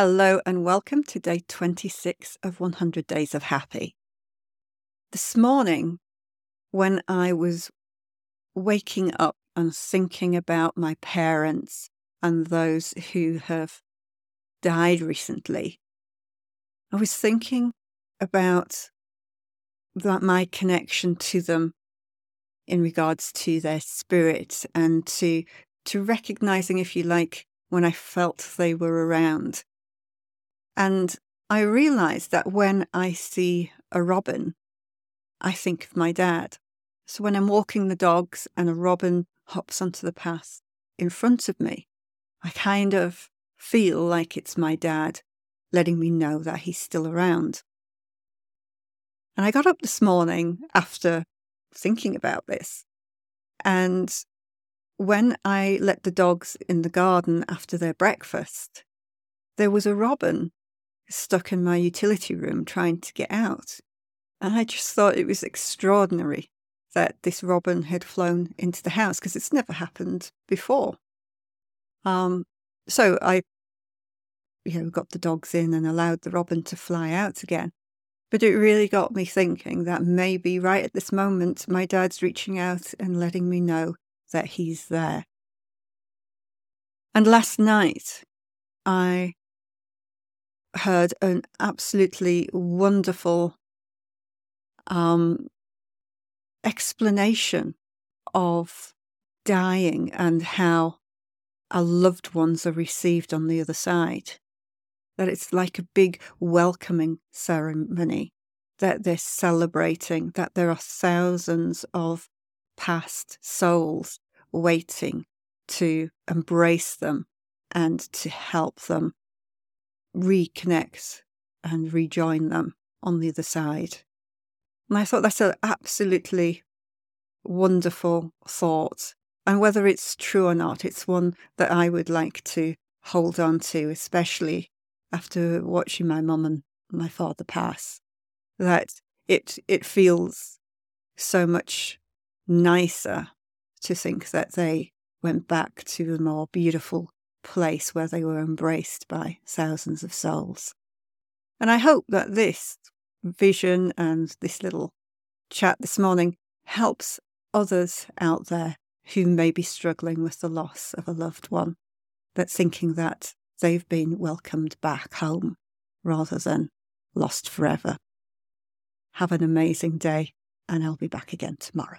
Hello and welcome to day 26 of 100 Days of Happy. This morning, when I was waking up and thinking about my parents and those who have died recently, I was thinking about that my connection to them in regards to their spirit and to to recognizing, if you like, when I felt they were around and I realize that when I see a robin, I think of my dad. So when I'm walking the dogs and a robin hops onto the path in front of me, I kind of feel like it's my dad letting me know that he's still around. And I got up this morning after thinking about this. And when I let the dogs in the garden after their breakfast, there was a robin stuck in my utility room trying to get out. And I just thought it was extraordinary that this robin had flown into the house because it's never happened before. Um, so I, you know, got the dogs in and allowed the robin to fly out again. But it really got me thinking that maybe right at this moment, my dad's reaching out and letting me know that he's there. And last night, I heard an absolutely wonderful um, explanation of dying and how our loved ones are received on the other side. That it's like a big welcoming ceremony, that they're celebrating, that there are thousands of past souls waiting to embrace them and to help them reconnect and rejoin them on the other side. And I thought that's an absolutely wonderful thought. And whether it's true or not, it's one that I would like to hold on to, especially after watching my mum and my father pass. That it it feels so much nicer to think that they went back to a more beautiful place where they were embraced by thousands of souls. And I hope that this vision and this little chat this morning helps others out there who may be struggling with the loss of a loved one, that thinking that they've been welcomed back home rather than lost forever. Have an amazing day, and I'll be back again tomorrow.